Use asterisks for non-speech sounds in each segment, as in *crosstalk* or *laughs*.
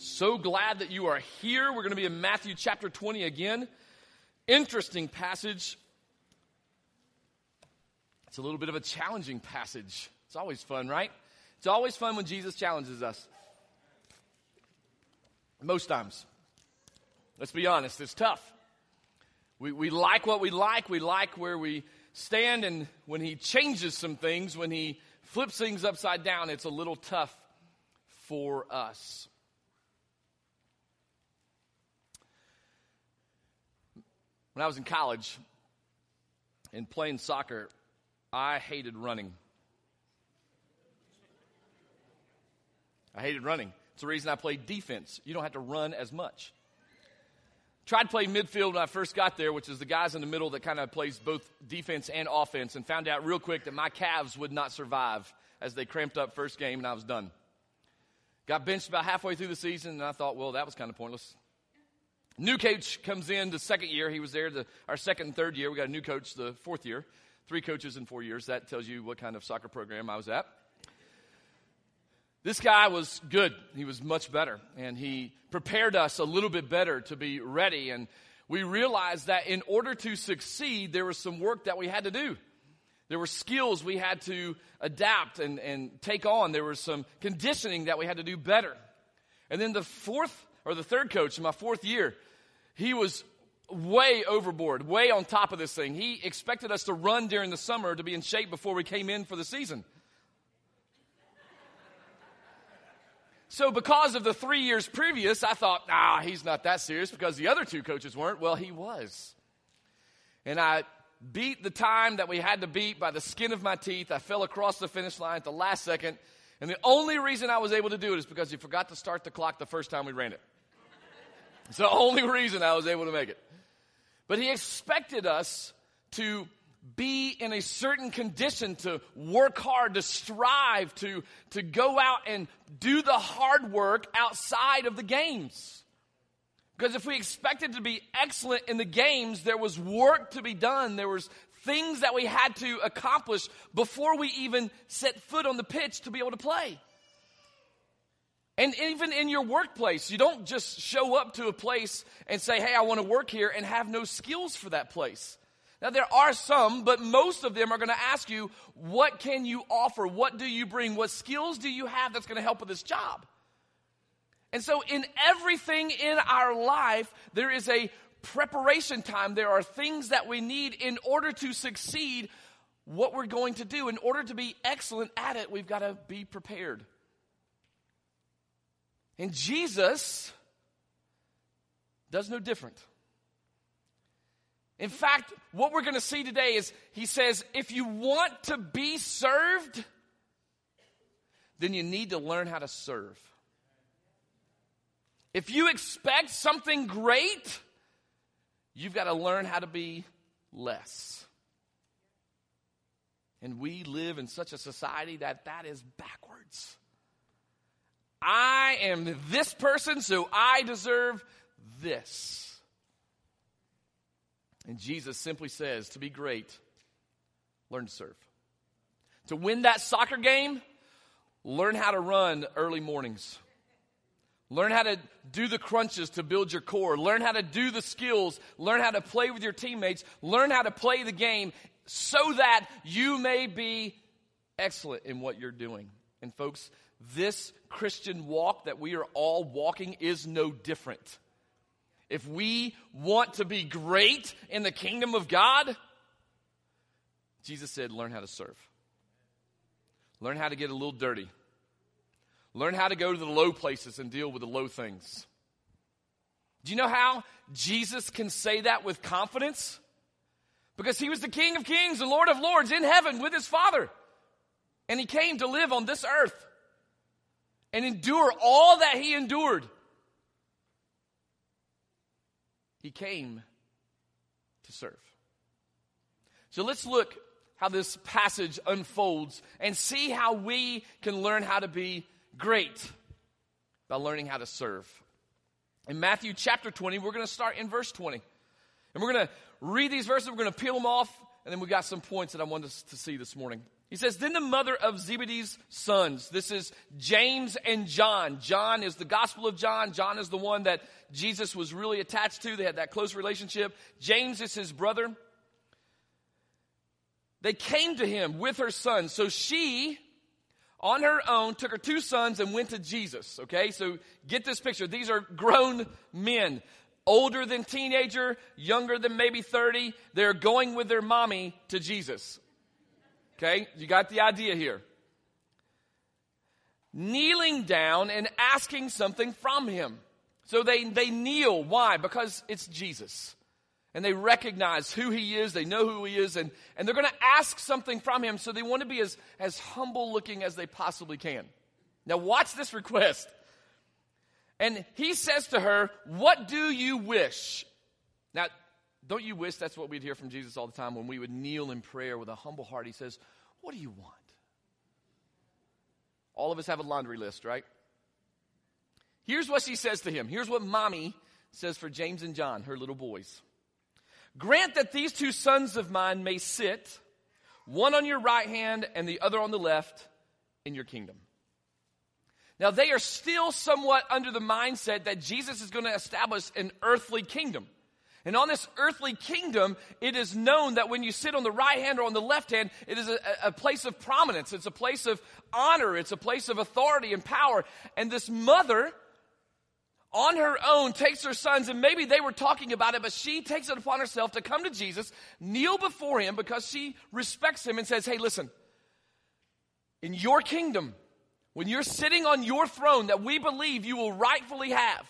So glad that you are here. We're going to be in Matthew chapter 20 again. Interesting passage. It's a little bit of a challenging passage. It's always fun, right? It's always fun when Jesus challenges us. Most times. Let's be honest, it's tough. We, we like what we like, we like where we stand, and when He changes some things, when He flips things upside down, it's a little tough for us. When I was in college and playing soccer, I hated running. I hated running. It's the reason I played defense. You don't have to run as much. Tried to play midfield when I first got there, which is the guys in the middle that kind of plays both defense and offense, and found out real quick that my calves would not survive as they cramped up first game and I was done. Got benched about halfway through the season, and I thought, well, that was kind of pointless. New coach comes in the second year. He was there the, our second and third year. We got a new coach the fourth year. Three coaches in four years. That tells you what kind of soccer program I was at. This guy was good. He was much better. And he prepared us a little bit better to be ready. And we realized that in order to succeed, there was some work that we had to do. There were skills we had to adapt and, and take on. There was some conditioning that we had to do better. And then the fourth or the third coach in my fourth year, he was way overboard, way on top of this thing. He expected us to run during the summer to be in shape before we came in for the season. So, because of the three years previous, I thought, nah, he's not that serious because the other two coaches weren't. Well, he was. And I beat the time that we had to beat by the skin of my teeth. I fell across the finish line at the last second. And the only reason I was able to do it is because he forgot to start the clock the first time we ran it. It's the only reason I was able to make it. But he expected us to be in a certain condition, to work hard, to strive, to, to go out and do the hard work outside of the games. Because if we expected to be excellent in the games, there was work to be done. There was things that we had to accomplish before we even set foot on the pitch to be able to play. And even in your workplace, you don't just show up to a place and say, Hey, I want to work here and have no skills for that place. Now, there are some, but most of them are going to ask you, What can you offer? What do you bring? What skills do you have that's going to help with this job? And so, in everything in our life, there is a preparation time. There are things that we need in order to succeed what we're going to do. In order to be excellent at it, we've got to be prepared. And Jesus does no different. In fact, what we're going to see today is he says, if you want to be served, then you need to learn how to serve. If you expect something great, you've got to learn how to be less. And we live in such a society that that is backwards. I am this person, so I deserve this. And Jesus simply says to be great, learn to serve. To win that soccer game, learn how to run early mornings. Learn how to do the crunches to build your core. Learn how to do the skills. Learn how to play with your teammates. Learn how to play the game so that you may be excellent in what you're doing. And, folks, this Christian walk that we are all walking is no different. If we want to be great in the kingdom of God, Jesus said, learn how to serve. Learn how to get a little dirty. Learn how to go to the low places and deal with the low things. Do you know how Jesus can say that with confidence? Because he was the King of Kings and Lord of Lords in heaven with his Father. And he came to live on this earth and endure all that he endured. He came to serve. So let's look how this passage unfolds and see how we can learn how to be great by learning how to serve. In Matthew chapter 20, we're going to start in verse 20. And we're going to read these verses, we're going to peel them off, and then we got some points that I want us to see this morning. He says, Then the mother of Zebedee's sons, this is James and John. John is the Gospel of John. John is the one that Jesus was really attached to. They had that close relationship. James is his brother. They came to him with her sons. So she, on her own, took her two sons and went to Jesus. Okay, so get this picture. These are grown men, older than teenager, younger than maybe 30. They're going with their mommy to Jesus. Okay, you got the idea here. Kneeling down and asking something from him. So they, they kneel. Why? Because it's Jesus. And they recognize who he is, they know who he is, and, and they're going to ask something from him, so they want to be as, as humble looking as they possibly can. Now, watch this request. And he says to her, What do you wish? Now, don't you wish that's what we'd hear from Jesus all the time when we would kneel in prayer with a humble heart? He says, What do you want? All of us have a laundry list, right? Here's what she says to him. Here's what mommy says for James and John, her little boys. Grant that these two sons of mine may sit, one on your right hand and the other on the left, in your kingdom. Now, they are still somewhat under the mindset that Jesus is going to establish an earthly kingdom. And on this earthly kingdom, it is known that when you sit on the right hand or on the left hand, it is a, a, place of prominence. It's a place of honor. It's a place of authority and power. And this mother, on her own, takes her sons, and maybe they were talking about it, but she takes it upon herself to come to Jesus, kneel before him because she respects him and says, Hey, listen, in your kingdom, when you're sitting on your throne that we believe you will rightfully have,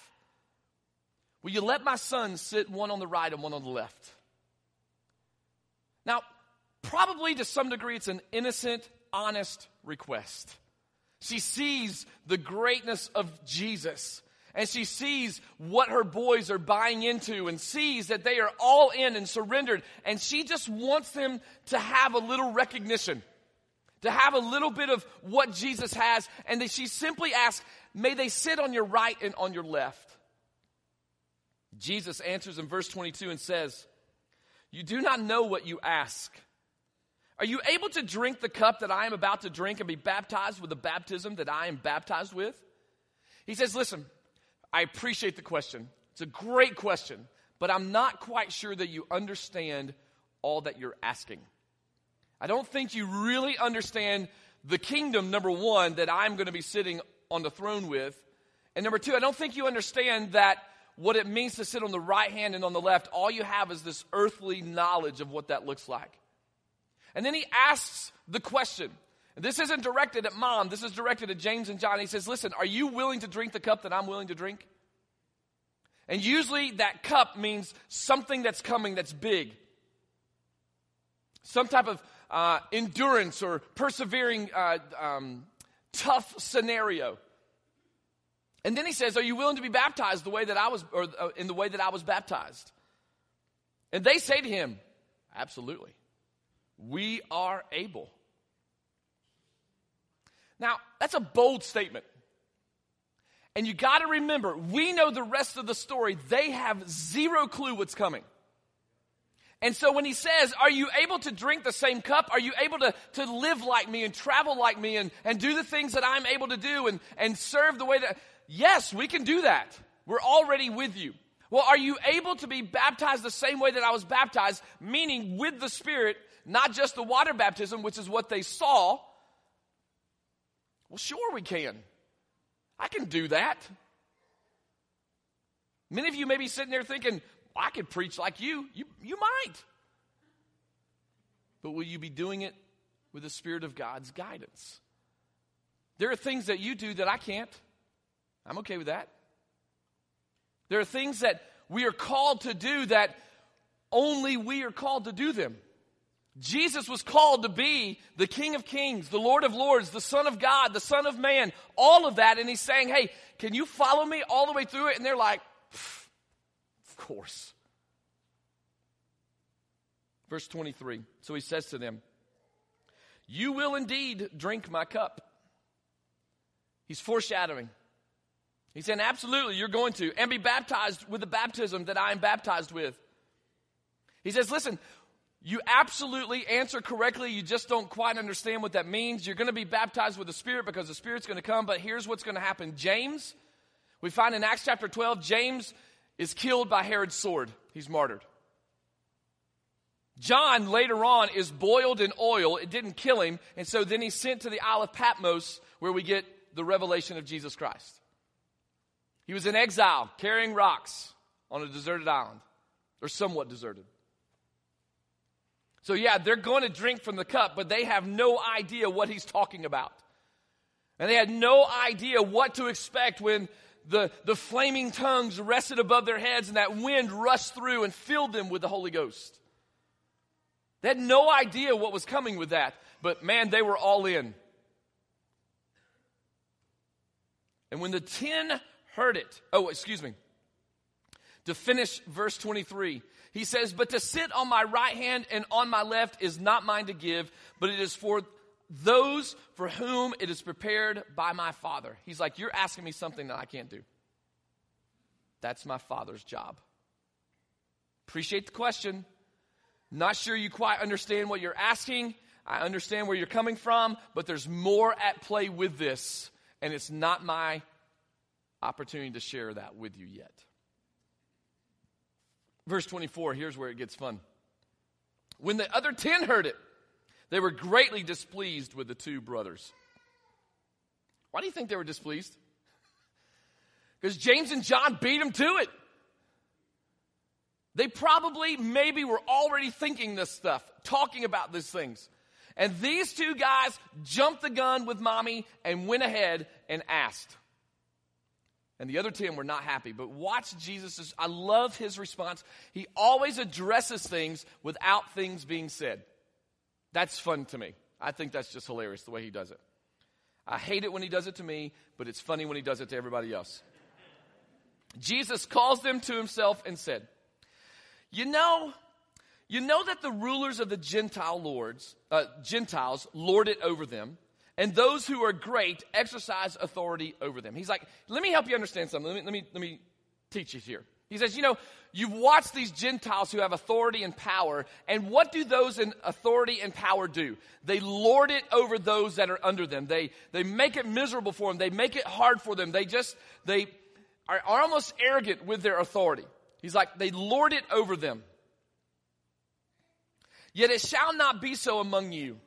Will you let my sons sit one on the right and one on the left? Now, probably to some degree, it's an innocent, honest request. She sees the greatness of Jesus and she sees what her boys are buying into and sees that they are all in and surrendered and she just wants them to have a little recognition to have a little bit of what jesus has and that she simply asks may they sit on your right and on your left Jesus answers in verse 22 and says, You do not know what you ask. Are you able to drink the cup that I am about to drink and be baptized with the baptism that I am baptized with? He says, Listen, I appreciate the question. It's a great question, but I'm not quite sure that you understand all that you're asking. I don't think you really understand the kingdom, number one, that I'm going to be sitting on the throne with. And number two, I don't think you understand that what it means to sit on the right hand and on the left, all you have is this earthly knowledge of what that looks like. And then he asks the question. This isn't directed at mom, this is directed at James and John. He says, Listen, are you willing to drink the cup that I'm willing to drink? And usually that cup means something that's coming that's big. Some type of uh, endurance or persevering, uh, um, tough scenario. And then he says, Are you willing to be baptized the way that I was, or uh, in the way that I was baptized? And they say to him, Absolutely. We are able. Now, that's a bold statement. And you got to remember, we know the rest of the story. They have zero clue what's coming. And so when he says, Are you able to drink the same cup? Are you able to, to live like me and travel like me and, and do the things that I'm able to do and, and serve the way that. Yes, we can do that. We're already with you. Well, are you able to be baptized the same way that I was baptized, meaning with the Spirit, not just the water baptism, which is what they saw? Well, sure, we can. I can do that. Many of you may be sitting there thinking, I could preach like you. you. You might. But will you be doing it with the Spirit of God's guidance? There are things that you do that I can't. I'm okay with that. There are things that we are called to do that only we are called to do them. Jesus was called to be the King of Kings, the Lord of Lords, the Son of God, the Son of Man, all of that. And he's saying, Hey, can you follow me all the way through it? And they're like, Of course. Verse 23. So he says to them, You will indeed drink my cup. He's foreshadowing. He said, Absolutely, you're going to, and be baptized with the baptism that I am baptized with. He says, Listen, you absolutely answer correctly. You just don't quite understand what that means. You're going to be baptized with the Spirit because the Spirit's going to come. But here's what's going to happen James, we find in Acts chapter 12, James is killed by Herod's sword, he's martyred. John later on is boiled in oil. It didn't kill him. And so then he's sent to the Isle of Patmos where we get the revelation of Jesus Christ. He was in exile, carrying rocks on a deserted island, or somewhat deserted. So, yeah, they're going to drink from the cup, but they have no idea what he's talking about. And they had no idea what to expect when the, the flaming tongues rested above their heads and that wind rushed through and filled them with the Holy Ghost. They had no idea what was coming with that, but man, they were all in. And when the ten heard it, oh, excuse me, to finish verse 23, he says, But to sit on my right hand and on my left is not mine to give, but it is for those for whom it is prepared by my Father. He's like, You're asking me something that I can't do. That's my Father's job. Appreciate the question. Not sure you quite understand what you're asking. I understand where you're coming from, but there's more at play with this, and it's not my opportunity to share that with you yet. Verse 24, here's where it gets fun. When the other ten heard it, they were greatly displeased with the two brothers. Why do you think they were displeased? *laughs* Because James and John beat them to it. They probably, maybe, were already thinking this stuff, talking about these things. And these two guys jumped the gun with mommy and went ahead and asked. And the other 10 were not happy. But watch Jesus' I love his response. He always addresses things without things being said. That's fun to me. I think that's just hilarious the way he does it. I hate it when he does it to me, but it's funny when he does it to everybody else. Jesus calls them to himself and said, You know, you know that the rulers of the Gentile lords, uh, Gentiles lord it over them, and those who are great exercise authority over them. He's like, let me help you understand something. Let me, let me, let me teach you here. He says, you know, you've watched these Gentiles who have authority and power, and what do those in authority and power do? They lord it over those that are under them. They, they make it miserable for them. They make it hard for them. They just, they are, are almost arrogant with their authority. He's like, they lord it over them. Yet it shall not be so among you.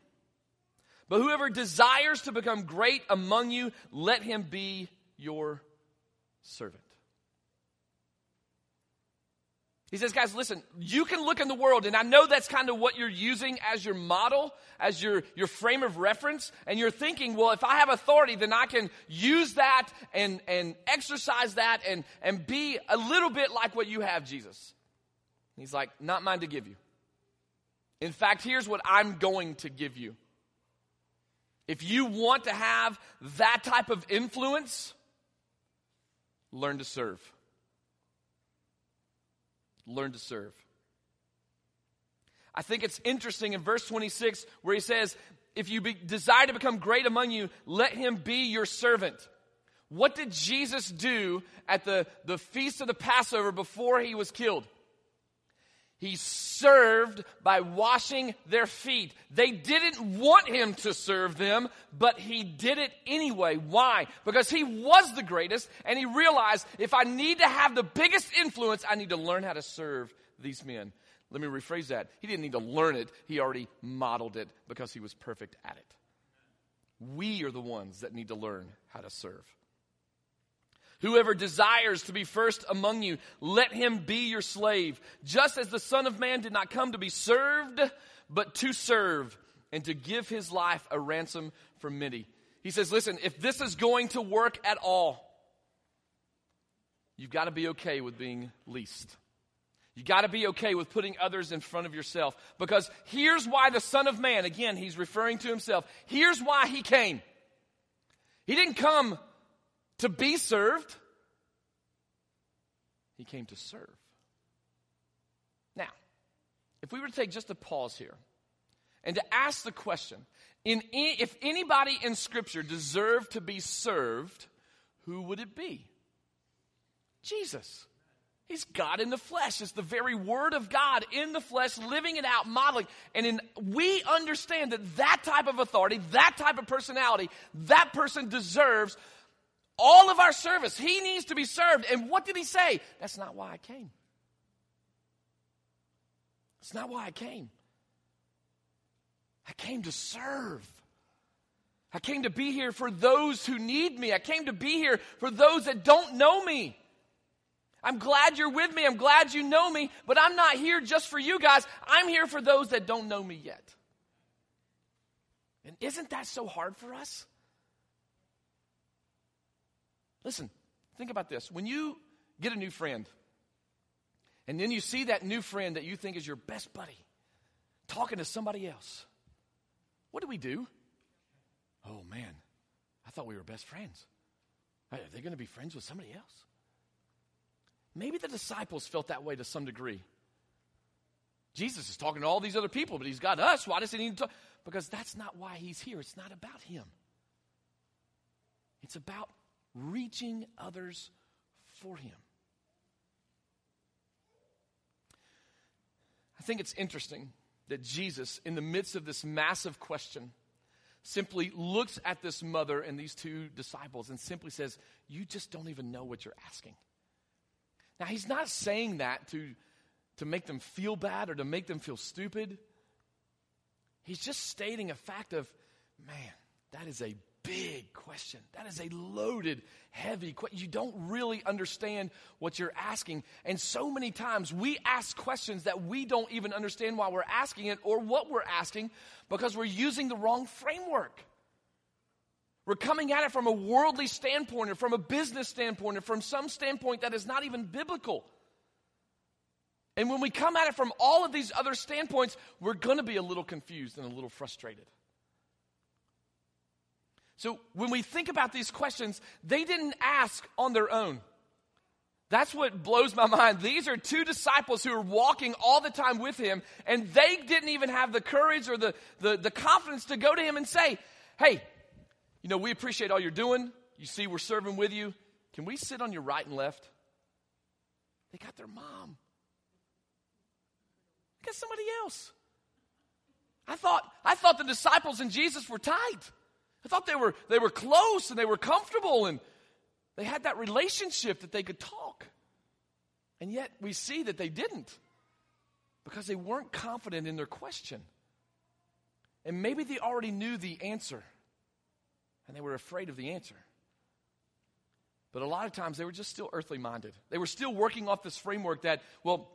But whoever desires to become great among you, let him be your servant. He says, guys, listen, you can look in the world, and I know that's kind of what you're using as your model, as your, your frame of reference, and you're thinking, well, if I have authority, then I can use that and, and exercise that and, and be a little bit like what you have, Jesus. He's like, not mine to give you. In fact, here's what I'm going to give you. If you want to have that type of influence, learn to serve. Learn to serve. I think it's interesting in verse 26 where he says, If you be, desire to become great among you, let him be your servant. What did Jesus do at the, the feast of the Passover before he was killed? He served by washing their feet. They didn't want him to serve them, but he did it anyway. Why? Because he was the greatest and he realized if I need to have the biggest influence, I need to learn how to serve these men. Let me rephrase that. He didn't need to learn it, he already modeled it because he was perfect at it. We are the ones that need to learn how to serve. Whoever desires to be first among you, let him be your slave, just as the Son of Man did not come to be served, but to serve and to give his life a ransom for many. He says, listen, if this is going to work at all, you've got to be okay with being least. You got to be okay with putting others in front of yourself. Because here's why the Son of Man, again, he's referring to himself, here's why he came. He didn't come to be served, he came to serve. Now, if we were to take just a pause here and to ask the question in, if anybody in Scripture deserved to be served, who would it be? Jesus. He's God in the flesh. It's the very word of God in the flesh, living it out, modeling. And in, we understand that that type of authority, that type of personality, that person deserves all of our service. He needs to be served. And what did he say? That's not why I came. It's not why I came. I came to serve. I came to be here for those who need me. I came to be here for those that don't know me. I'm glad you're with me. I'm glad you know me, but I'm not here just for you guys. I'm here for those that don't know me yet. And isn't that so hard for us? Listen, think about this. When you get a new friend, and then you see that new friend that you think is your best buddy talking to somebody else, what do we do? Oh man, I thought we were best friends. Are they going to be friends with somebody else? Maybe the disciples felt that way to some degree. Jesus is talking to all these other people, but he's got us. Why does he need to talk? Because that's not why he's here. It's not about him. It's about reaching others for him. I think it's interesting that Jesus, in the midst of this massive question, simply looks at this mother and these two disciples and simply says, You just don't even know what you're asking. Now, he's not saying that to, to make them feel bad or to make them feel stupid. He's just stating a fact of, man, that is a big question. That is a loaded, heavy question. You don't really understand what you're asking. And so many times we ask questions that we don't even understand why we're asking it or what we're asking because we're using the wrong framework. We're coming at it from a worldly standpoint or from a business standpoint or from some standpoint that is not even biblical. And when we come at it from all of these other standpoints, we're going to be a little confused and a little frustrated. So when we think about these questions, they didn't ask on their own. That's what blows my mind. These are two disciples who are walking all the time with him, and they didn't even have the courage or the, the, the confidence to go to him and say, Hey, you know, we appreciate all you're doing. You see, we're serving with you. Can we sit on your right and left? They got their mom. They got somebody else. I thought, I thought the disciples and Jesus were tight. I thought they were, they were close and they were comfortable and they had that relationship that they could talk. And yet we see that they didn't because they weren't confident in their question. And maybe they already knew the answer and they were afraid of the answer. But a lot of times they were just still earthly minded. They were still working off this framework that, well,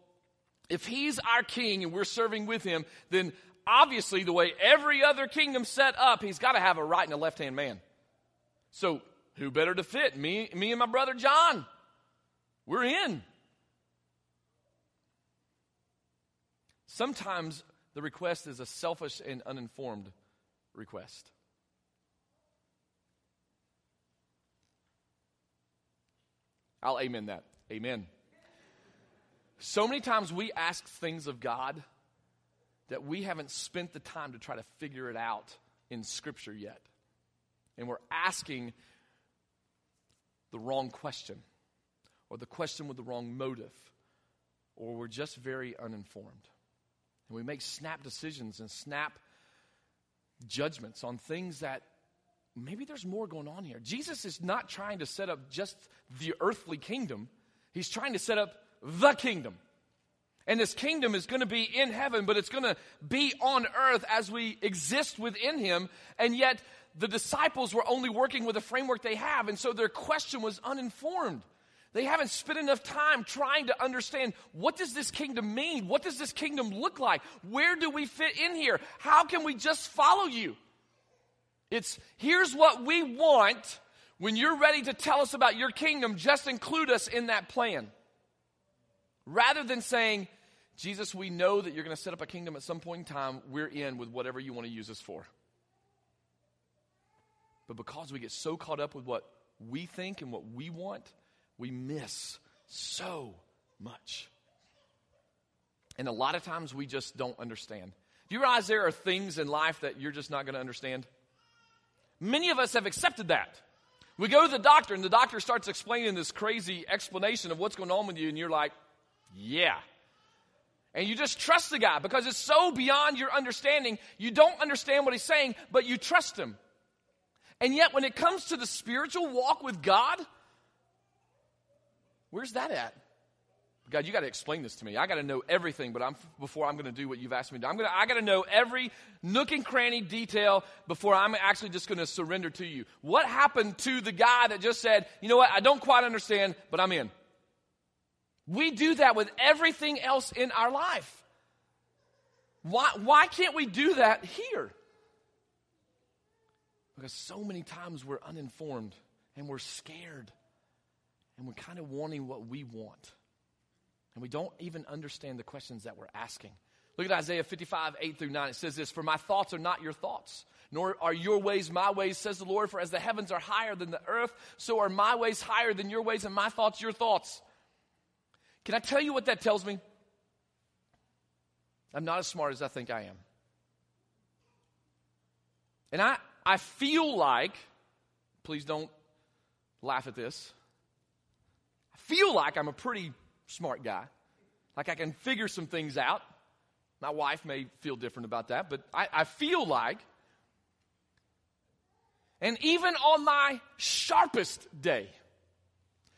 if he's our king and we're serving with him, then obviously the way every other kingdom set up, he's got to have a right and a left hand man. So who better to fit? Me, me and my brother John. We're in. Sometimes the request is a selfish and uninformed request. I'll amen that. Amen. So many times we ask things of God that we haven't spent the time to try to figure it out in Scripture yet. And we're asking the wrong question, or the question with the wrong motive, or we're just very uninformed. And we make snap decisions and snap judgments on things that maybe there's more going on here. Jesus is not trying to set up just the earthly kingdom, he's trying to set up the kingdom. And this kingdom is going to be in heaven, but it's going to be on earth as we exist within him. And yet, the disciples were only working with the framework they have, and so their question was uninformed. They haven't spent enough time trying to understand what does this kingdom mean? What does this kingdom look like? Where do we fit in here? How can we just follow you? It's here's what we want. When you're ready to tell us about your kingdom, just include us in that plan. Rather than saying, Jesus, we know that you're going to set up a kingdom at some point in time. We're in with whatever you want to use us for. But because we get so caught up with what we think and what we want, we miss so much. And a lot of times we just don't understand. Do you realize there are things in life that you're just not going to understand? Many of us have accepted that. We go to the doctor, and the doctor starts explaining this crazy explanation of what's going on with you, and you're like, Yeah. And you just trust the guy because it's so beyond your understanding. You don't understand what he's saying, but you trust him. And yet, when it comes to the spiritual walk with God, where's that at? God, you got to explain this to me. I got to know everything, but I'm before I'm going to do what you've asked me to do. I'm going to, I got to know every nook and cranny detail before I'm actually just going to surrender to you. What happened to the guy that just said, you know what, I don't quite understand, but I'm in? We do that with everything else in our life. Why, why can't we do that here? Because so many times we're uninformed and we're scared and we're kind of wanting what we want. And we don't even understand the questions that we're asking. Look at Isaiah 55, 8 through 9. It says this For my thoughts are not your thoughts, nor are your ways my ways, says the Lord. For as the heavens are higher than the earth, so are my ways higher than your ways, and my thoughts your thoughts. Can I tell you what that tells me? I'm not as smart as I think I am. And I, I feel like, please don't laugh at this, I feel like I'm a pretty smart guy. Like I can figure some things out. My wife may feel different about that, but I, I feel like, and even on my sharpest day,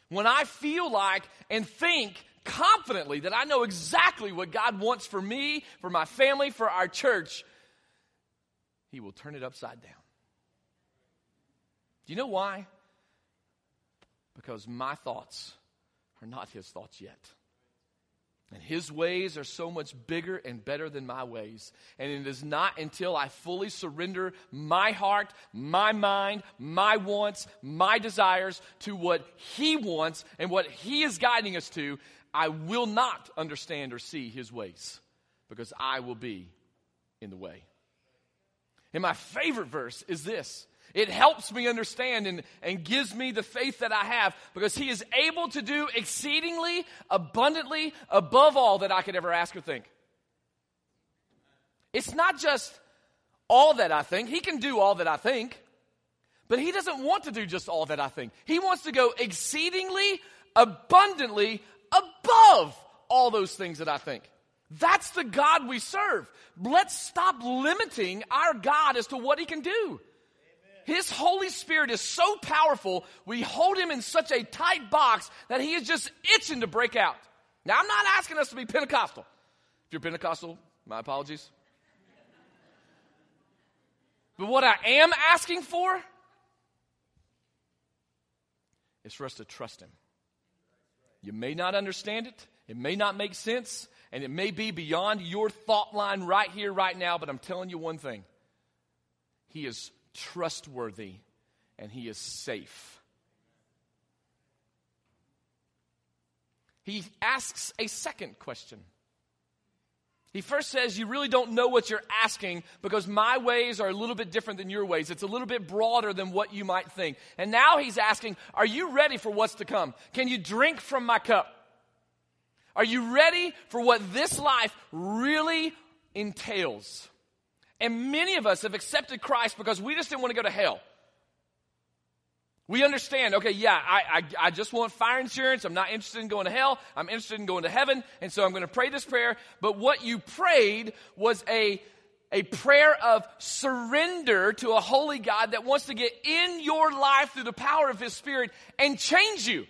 when I feel like and think confidently that I know exactly what God wants for me, for my family, for our church, He will turn it upside down. Do you know why? Because my thoughts are not his thoughts yet. And his ways are so much bigger and better than my ways. And it is not until I fully surrender my heart, my mind, my wants, my desires to what he wants and what he is guiding us to, I will not understand or see his ways because I will be in the way. And my favorite verse is this it helps me understand and, and gives me the faith that I have because He is able to do exceedingly, abundantly, above all that I could ever ask or think. It's not just all that I think, He can do all that I think, but He doesn't want to do just all that I think. He wants to go exceedingly, abundantly, above all those things that I think. That's the God we serve. Let's stop limiting our God as to what He can do. His Holy Spirit is so powerful, we hold him in such a tight box that he is just itching to break out. Now, I'm not asking us to be Pentecostal. If you're Pentecostal, my apologies. But what I am asking for is for us to trust him. You may not understand it, it may not make sense, and it may be beyond your thought line right here, right now, but I'm telling you one thing He is trustworthy, and he is safe. He asks a second question. He first says, You really don't know what you're asking because my ways are a little bit different than your ways. It's a little bit broader than what you might think. And now he's asking, Are you ready for what's to come? Can you drink from my cup? Are you ready for what this life really entails? And many of us have accepted Christ because we just didn't want to go to hell. We understand, okay, yeah, I, I, I, just want fire insurance. I'm not interested in going to hell. I'm interested in going to heaven. And so I'm going to pray this prayer. But what you prayed was a, a prayer of surrender to a holy God that wants to get in your life through the power of His Spirit and change you.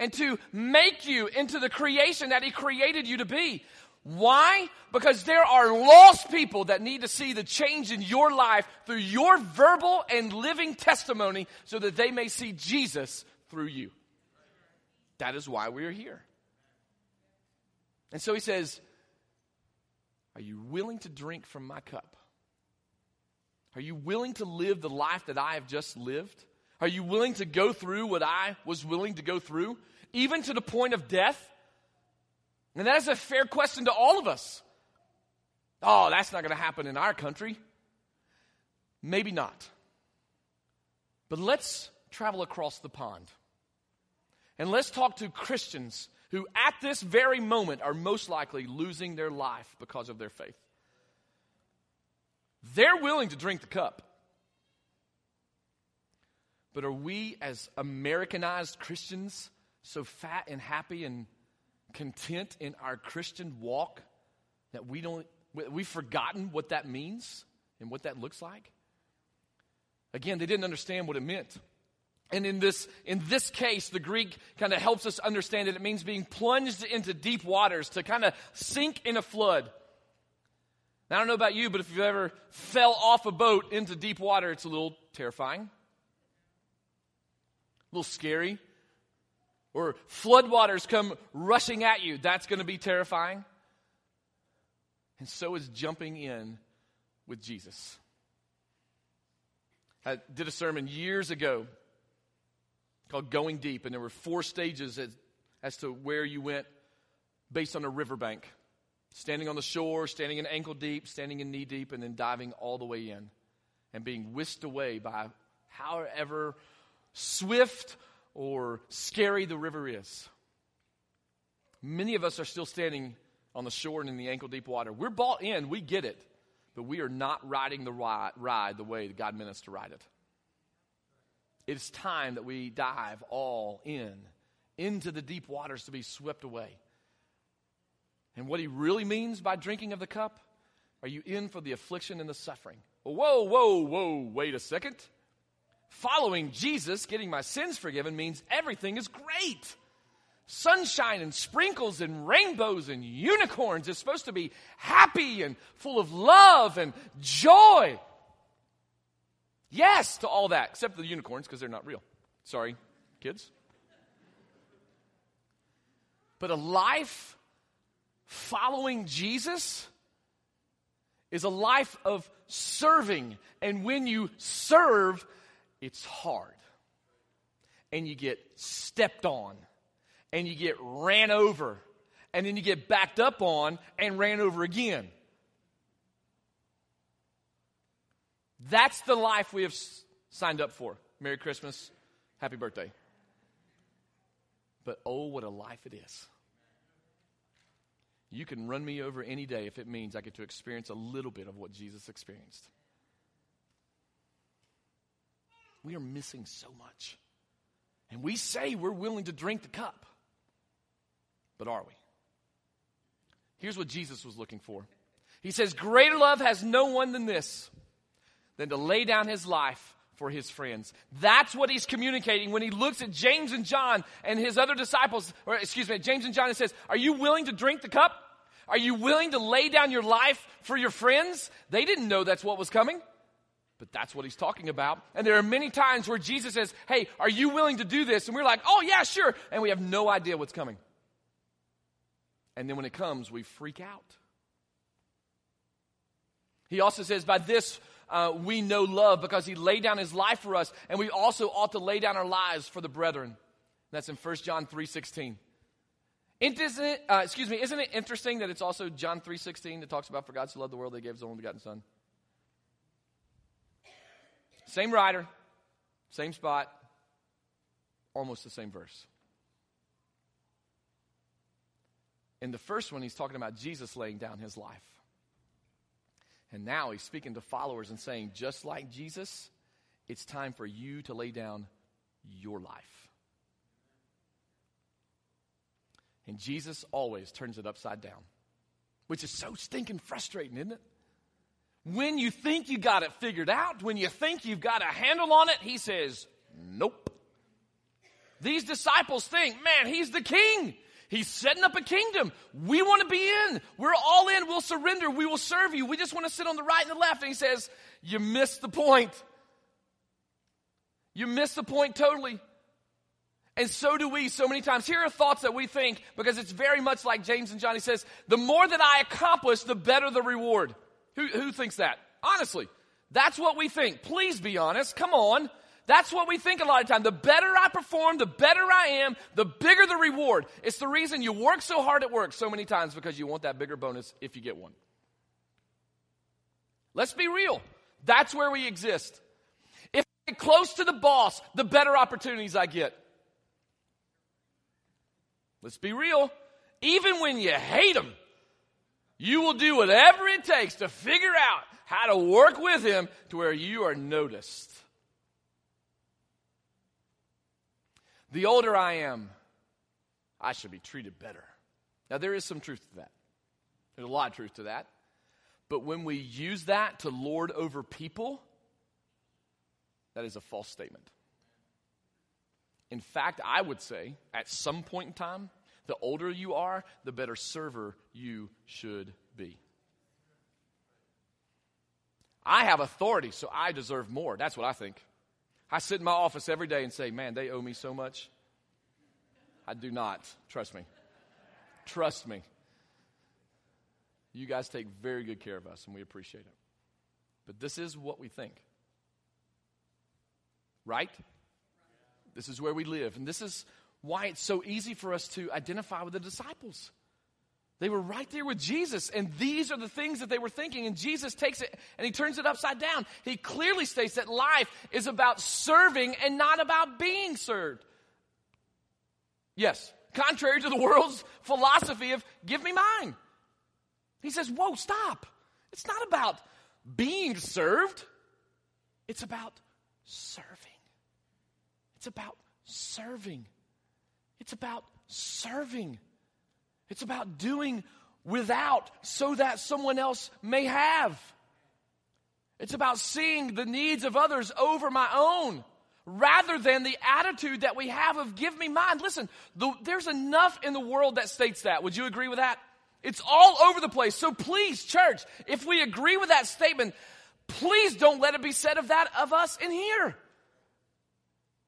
And to make you into the creation that He created you to be. Why? Because there are lost people that need to see the change in your life through your verbal and living testimony so that they may see Jesus through you. That is why we are here. And so he says, Are you willing to drink from my cup? Are you willing to live the life that I have just lived? Are you willing to go through what I was willing to go through, even to the point of death? And that is a fair question to all of us. Oh, that's not going to happen in our country. Maybe not. But let's travel across the pond. And let's talk to Christians who, at this very moment, are most likely losing their life because of their faith. They're willing to drink the cup. But are we, as Americanized Christians, so fat and happy and content in our Christian walk that we don't, we've forgotten what that means and what that looks like? Again, they didn't understand what it meant. And in this, in this case, the Greek kind of helps us understand that it means being plunged into deep waters to kind of sink in a flood. Now, I don't know about you, but if you've ever fell off a boat into deep water, it's a little terrifying, a little scary. Or floodwaters come rushing at you, that's going to be terrifying. And so is jumping in with Jesus. I did a sermon years ago called Going Deep, and there were four stages as, as to where you went based on a riverbank standing on the shore, standing in ankle deep, standing in knee deep, and then diving all the way in and being whisked away by however swift or scary the river is. Many of us are still standing on the shore and in the ankle deep water. We're bought in, we get it, but we are not riding the ride, the way that God meant us to ride it. It's time that we dive all in into the deep waters to be swept away. And what he really means by drinking of the cup, are you in for the affliction and the suffering? Whoa, whoa, whoa, wait a second. Following Jesus, getting my sins forgiven, means everything is great. Sunshine and sprinkles and rainbows and unicorns is supposed to be happy and full of love and joy. Yes to all that, except the unicorns because they're not real. Sorry, kids. But a life following Jesus is a life of serving. And when you serve, it's hard. And you get stepped on. And you get ran over. And then you get backed up on and ran over again. That's the life we have signed up for. Merry Christmas. Happy birthday. But oh, what a life it is. You can run me over any day if it means I get to experience a little bit of what Jesus experienced. We are missing so much. And we say we're willing to drink the cup. But are we? Here's what Jesus was looking for He says, Greater love has no one than this, than to lay down his life for his friends. That's what he's communicating when he looks at James and John and his other disciples, or excuse me, James and John and says, Are you willing to drink the cup? Are you willing to lay down your life for your friends? They didn't know that's what was coming. But that's what he's talking about. And there are many times where Jesus says, Hey, are you willing to do this? And we're like, Oh, yeah, sure. And we have no idea what's coming. And then when it comes, we freak out. He also says, By this uh, we know love because he laid down his life for us, and we also ought to lay down our lives for the brethren. That's in 1 John 3 16. Isn't it, uh, excuse me, isn't it interesting that it's also John 3.16 that talks about for God so loved the world that he gave his only begotten son? Same writer, same spot, almost the same verse. In the first one, he's talking about Jesus laying down his life. And now he's speaking to followers and saying, just like Jesus, it's time for you to lay down your life. And Jesus always turns it upside down, which is so stinking frustrating, isn't it? When you think you got it figured out, when you think you've got a handle on it, he says, Nope. These disciples think, man, he's the king. He's setting up a kingdom. We want to be in. We're all in. We'll surrender. We will serve you. We just want to sit on the right and the left. And he says, You missed the point. You missed the point totally. And so do we so many times. Here are thoughts that we think because it's very much like James and John. He says, The more that I accomplish, the better the reward. Who, who thinks that? Honestly, that's what we think. Please be honest. Come on. That's what we think a lot of time. The better I perform, the better I am, the bigger the reward. It's the reason you work so hard at work so many times because you want that bigger bonus if you get one. Let's be real. That's where we exist. If I get close to the boss, the better opportunities I get. Let's be real. Even when you hate him, you will do whatever it takes to figure out how to work with him to where you are noticed. The older I am, I should be treated better. Now, there is some truth to that. There's a lot of truth to that. But when we use that to lord over people, that is a false statement. In fact, I would say at some point in time, the older you are, the better server you should be. I have authority, so I deserve more. That's what I think. I sit in my office every day and say, man, they owe me so much. I do not. Trust me. Trust me. You guys take very good care of us, and we appreciate it. But this is what we think. Right? This is where we live. And this is why it's so easy for us to identify with the disciples. They were right there with Jesus, and these are the things that they were thinking. And Jesus takes it and he turns it upside down. He clearly states that life is about serving and not about being served. Yes, contrary to the world's *laughs* philosophy of give me mine. He says, Whoa, stop. It's not about being served, it's about serving. It's about serving. It's about serving. It's about doing without so that someone else may have. It's about seeing the needs of others over my own rather than the attitude that we have of give me mine. Listen, the, there's enough in the world that states that. Would you agree with that? It's all over the place. So please, church, if we agree with that statement, please don't let it be said of that of us in here.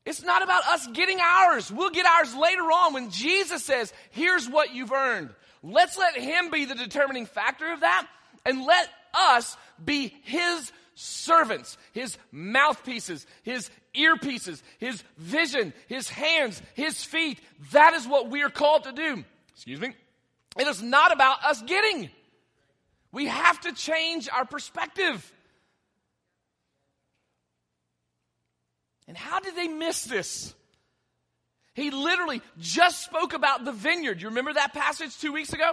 It's not about us getting ours. We'll get ours later on when Jesus says, here's what you've earned. Let's let him be the determining factor of that and let us be his servants, his mouthpieces, his earpieces, his vision, his hands, his feet. That is what we are called to do. Excuse me. It is not about us getting. We have to change our perspective. And how did they miss this? He literally just spoke about the vineyard. You remember that passage two weeks ago?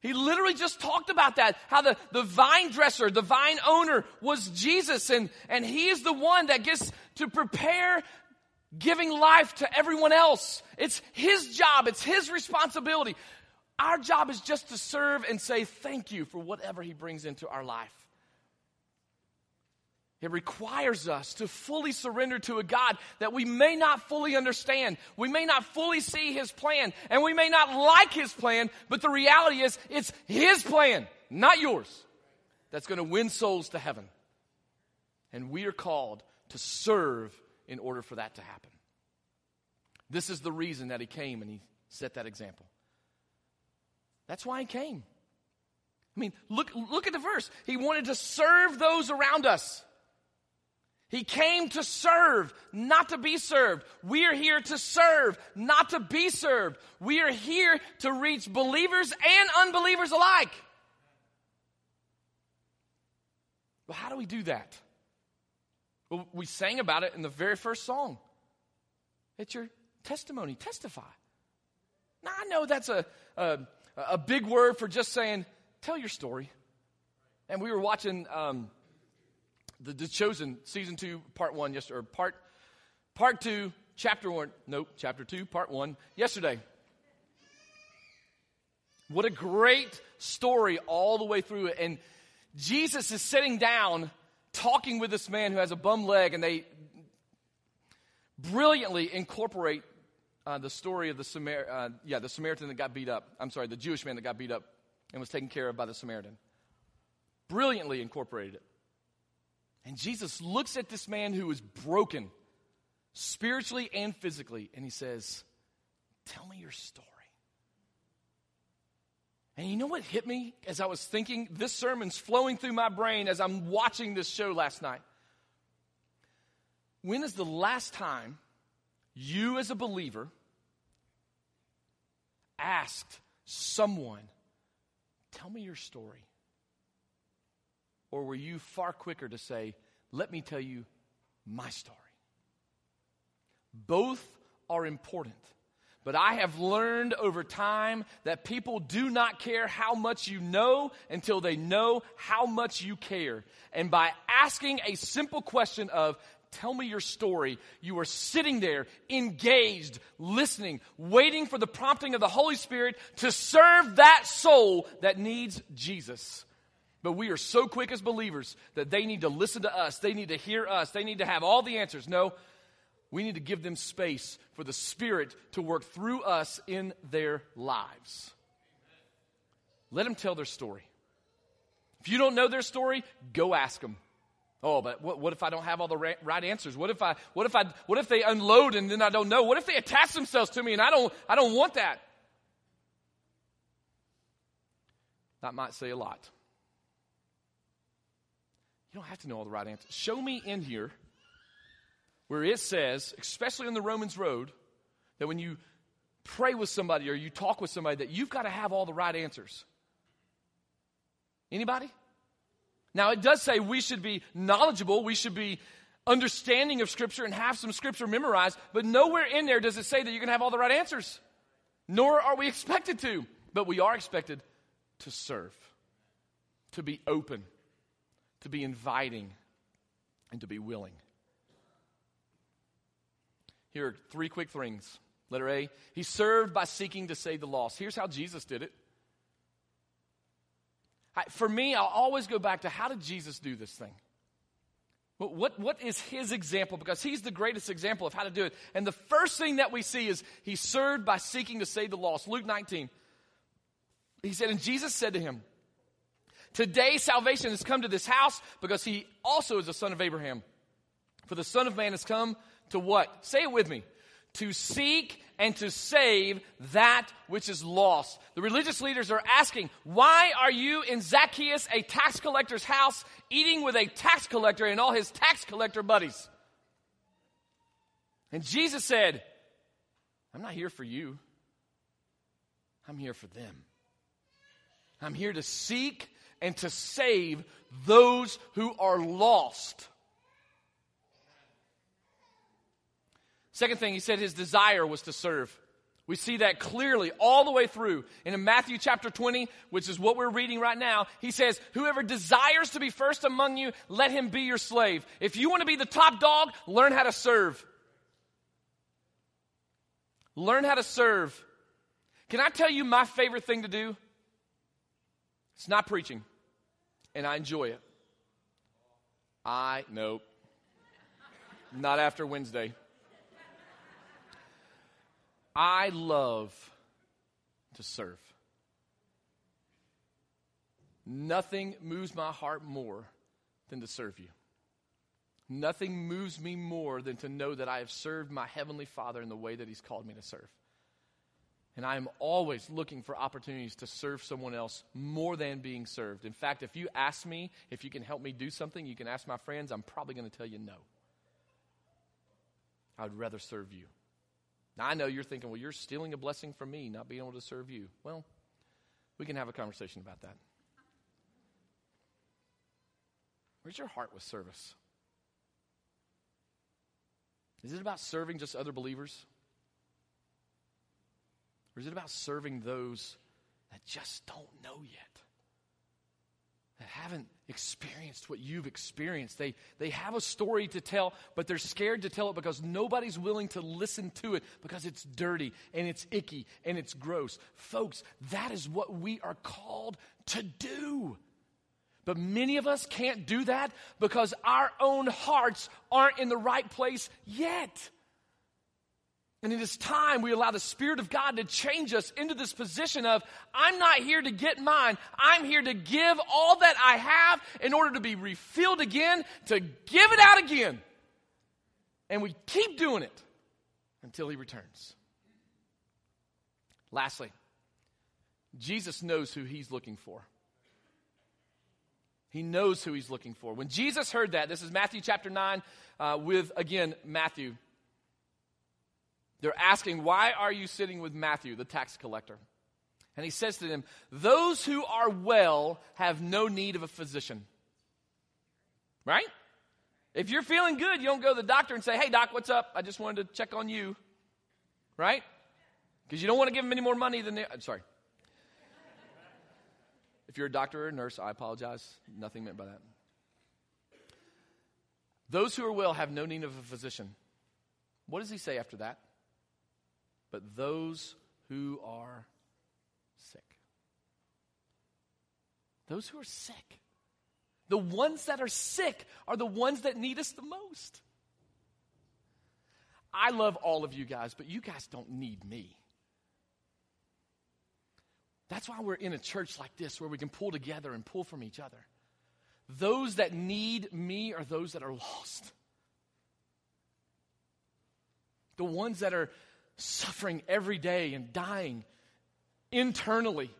He literally just talked about that. How the, the vine dresser, the vine owner was Jesus and, and he is the one that gets to prepare giving life to everyone else. It's his job. It's his responsibility. Our job is just to serve and say thank you for whatever he brings into our life. It requires us to fully surrender to a God that we may not fully understand. We may not fully see His plan, and we may not like His plan, but the reality is it's His plan, not yours, that's going to win souls to heaven. And we are called to serve in order for that to happen. This is the reason that He came and He set that example. That's why He came. I mean, look, look at the verse. He wanted to serve those around us. He came to serve, not to be served. We are here to serve, not to be served. We are here to reach believers and unbelievers alike. But how do we do that? Well, we sang about it in the very first song. It's your testimony. Testify. Now, I know that's a, a, a big word for just saying, tell your story. And we were watching um, the, the Chosen, season two, part one, yesterday, or part, part two, chapter one, nope, chapter two, part one, yesterday. What a great story all the way through it. And Jesus is sitting down talking with this man who has a bum leg, and they brilliantly incorporate uh, the story of the Samar- uh, yeah, the Samaritan that got beat up. I'm sorry, the Jewish man that got beat up and was taken care of by the Samaritan. Brilliantly incorporated it. And Jesus looks at this man who is broken, spiritually and physically, and he says, Tell me your story. And you know what hit me as I was thinking? This sermon's flowing through my brain as I'm watching this show last night. When is the last time you, as a believer, asked someone, Tell me your story? Or were you far quicker to say, let me tell you my story? Both are important. But I have learned over time that people do not care how much you know until they know how much you care. And by asking a simple question of, tell me your story, you are sitting there, engaged, listening, waiting for the prompting of the Holy Spirit to serve that soul that needs Jesus. But we are so quick as believers that they need to listen to us, they need to hear us, they need to have all the answers. No, we need to give them space for the Spirit to work through us in their lives. Let them tell their story. If you don't know their story, go ask them. Oh, but what, what if I don't have all the right, right, answers? What if I, what if I, what if they unload and then I don't know? What if they attach themselves to me and I don't, I don't want that? That might say a lot. You don't have to know all the right answers. Show me in here where it says, especially on the Romans road, that when you pray with somebody or you talk with somebody, that you've got to have all the right answers. Anybody? Now, it does say we should be knowledgeable, we should be understanding of Scripture and have some Scripture memorized, but nowhere in there does it say that you're going to have all the right answers. Nor are we expected to, but we are expected to serve, to be open, to be inviting, and to be willing. Here are three quick things. Letter A, he served by seeking to save the lost. Here's how Jesus did it. I, for me, I'll always go back to how did Jesus do this thing? What, what, what is his example? Because he's the greatest example of how to do it. And the first thing that we see is he served by seeking to save the lost. Luke 19. He said, and Jesus said to him, Today salvation has come to this house because he also is a son of Abraham. For the Son of Man has come to what? Say it with me. To seek and to save that which is lost. The religious leaders are asking, why are you in Zacchaeus, a tax collector's house, eating with a tax collector and all his tax collector buddies? And Jesus said, I'm not here for you. I'm here for them. I'm here to seek and to save those who are lost. Second thing, he said his desire was to serve. We see that clearly all the way through. And in Matthew chapter 20, which is what we're reading right now, he says, Whoever desires to be first among you, let him be your slave. If you want to be the top dog, learn how to serve. Learn how to serve. Can I tell you my favorite thing to do? It's not preaching, and I enjoy it. I, nope. Not after Wednesday. I love to serve. Nothing moves my heart more than to serve you. Nothing moves me more than to know that I have served my Heavenly Father in the way that He's called me to serve. And I am always looking for opportunities to serve someone else more than being served. In fact, if you ask me if you can help me do something, you can ask my friends, I'm probably going to tell you no. I would rather serve you. Now, I know you're thinking, well, you're stealing a blessing from me, not being able to serve you. Well, we can have a conversation about that. Where's your heart with service? Is it about serving just other believers? Or is it about serving those that just don't know yet? that haven't experienced what you've experienced. They, they have a story to tell, but they're scared to tell it because nobody's willing to listen to it because it's dirty and it's icky and it's gross. Folks, that is what we are called to do. But many of us can't do that because our own hearts aren't in the right place yet. And it is time we allow the Spirit of God to change us into this position of, I'm not here to get mine. I'm here to give all that I have in order to be refilled again, to give it out again. And we keep doing it until He returns. Lastly, Jesus knows who He's looking for. He knows who He's looking for. When Jesus heard that, this is Matthew chapter 9, uh, with, again, Matthew they're asking, Why are you sitting with Matthew, the tax collector? And he says to them, Those who are well have no need of a physician. Right? If you're feeling good, you don't go to the doctor and say, Hey, doc, what's up? I just wanted to check on you. Right? Because you don't want to give them any more money than they. I'm sorry. If you're a doctor or a nurse, I apologize. Nothing meant by that. Those who are well have no need of a physician. What does he say after that? But those who are sick. Those who are sick. The ones that are sick are the ones that need us the most. I love all of you guys, but you guys don't need me. That's why we're in a church like this where we can pull together and pull from each other. Those that need me are those that are lost. The ones that are suffering every day and dying internally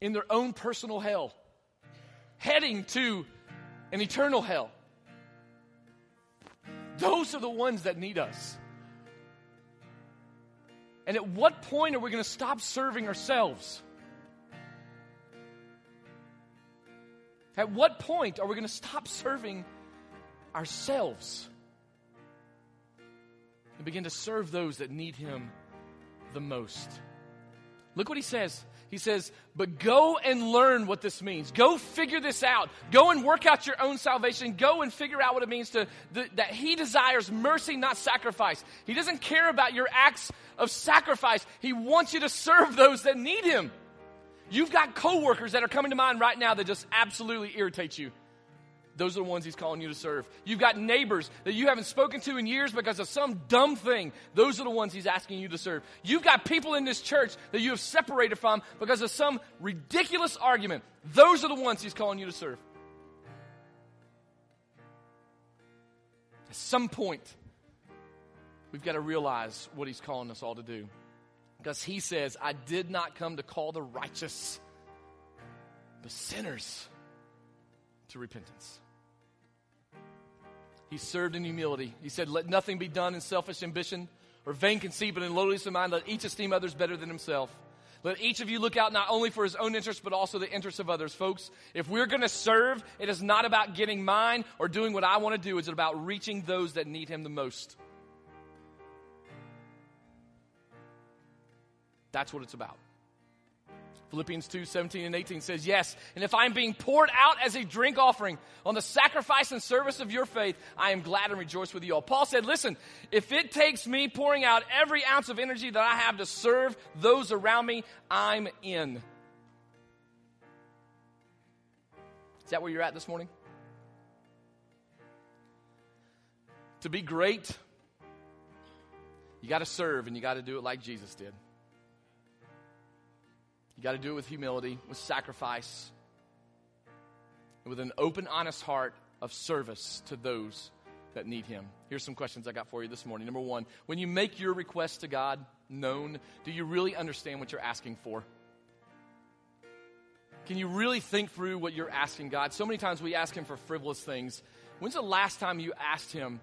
in their own personal hell, heading to an eternal hell. Those are the ones that need us. And at what point are we going to stop serving ourselves? At what point are we going to stop serving ourselves and begin to serve those that need Him the most? Look what He says. He says, but go and learn what this means. Go figure this out. Go and work out your own salvation. Go and figure out what it means to that He desires mercy, not sacrifice. He doesn't care about your acts of sacrifice. He wants you to serve those that need Him. You've got coworkers that are coming to mind right now that just absolutely irritate you. Those are the ones he's calling you to serve. You've got neighbors that you haven't spoken to in years because of some dumb thing. Those are the ones he's asking you to serve. You've got people in this church that you have separated from because of some ridiculous argument. Those are the ones he's calling you to serve. At some point, we've got to realize what he's calling us all to do. Because he says, I did not come to call the righteous, but sinners to repentance. He served in humility. He said, Let nothing be done in selfish ambition or vain conceit, but in lowliness of mind, let each esteem others better than himself. Let each of you look out not only for his own interest, but also the interests of others. Folks, if we're going to serve, it is not about getting mine or doing what I want to do. It's about reaching those that need him the most. That's what it's about. Philippians 2 17 and 18 says, Yes, and if I'm being poured out as a drink offering on the sacrifice and service of your faith, I am glad and rejoice with you all. Paul said, Listen, if it takes me pouring out every ounce of energy that I have to serve those around me, I'm in. Is that where you're at this morning? To be great, you got to serve and you got to do it like Jesus did. You got to do it with humility, with sacrifice, and with an open, honest heart of service to those that need Him. Here's some questions I got for you this morning. Number one, when you make your request to God known, do you really understand what you're asking for? Can you really think through what you're asking God? So many times we ask Him for frivolous things. When's the last time you asked Him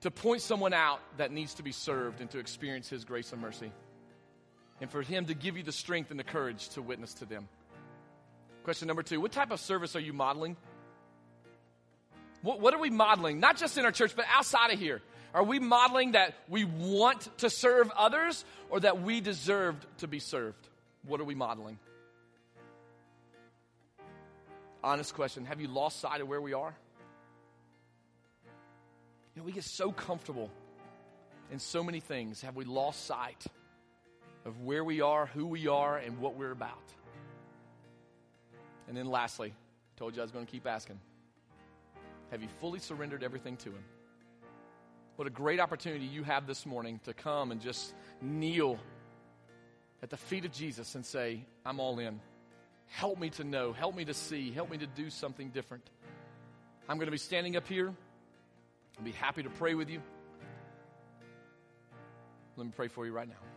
to point someone out that needs to be served and to experience His grace and mercy? And for Him to give you the strength and the courage to witness to them. Question number two What type of service are you modeling? What, what are we modeling? Not just in our church, but outside of here. Are we modeling that we want to serve others or that we deserved to be served? What are we modeling? Honest question Have you lost sight of where we are? You know, we get so comfortable in so many things. Have we lost sight? Of where we are, who we are, and what we're about. And then lastly, told you I was going to keep asking. Have you fully surrendered everything to Him? What a great opportunity you have this morning to come and just kneel at the feet of Jesus and say, I'm all in. Help me to know, help me to see, help me to do something different. I'm going to be standing up here. I'll be happy to pray with you. Let me pray for you right now.